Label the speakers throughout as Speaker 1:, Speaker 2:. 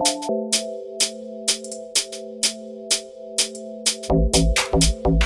Speaker 1: Thank you.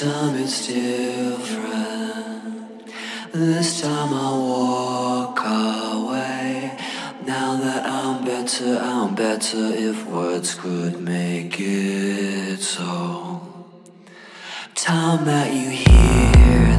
Speaker 1: Time it's different. This time I walk away. Now that I'm better, I'm better if words could make it so. Time that you hear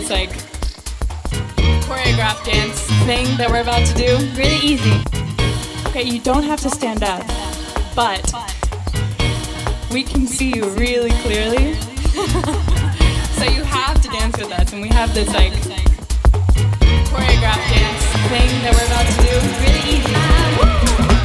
Speaker 2: this like choreographed dance thing that we're about to do.
Speaker 3: Really easy.
Speaker 2: Okay, you don't have to stand up, but we can see you really clearly. so you have to dance with us, and we have this like choreographed dance thing that we're about to do.
Speaker 3: Really easy.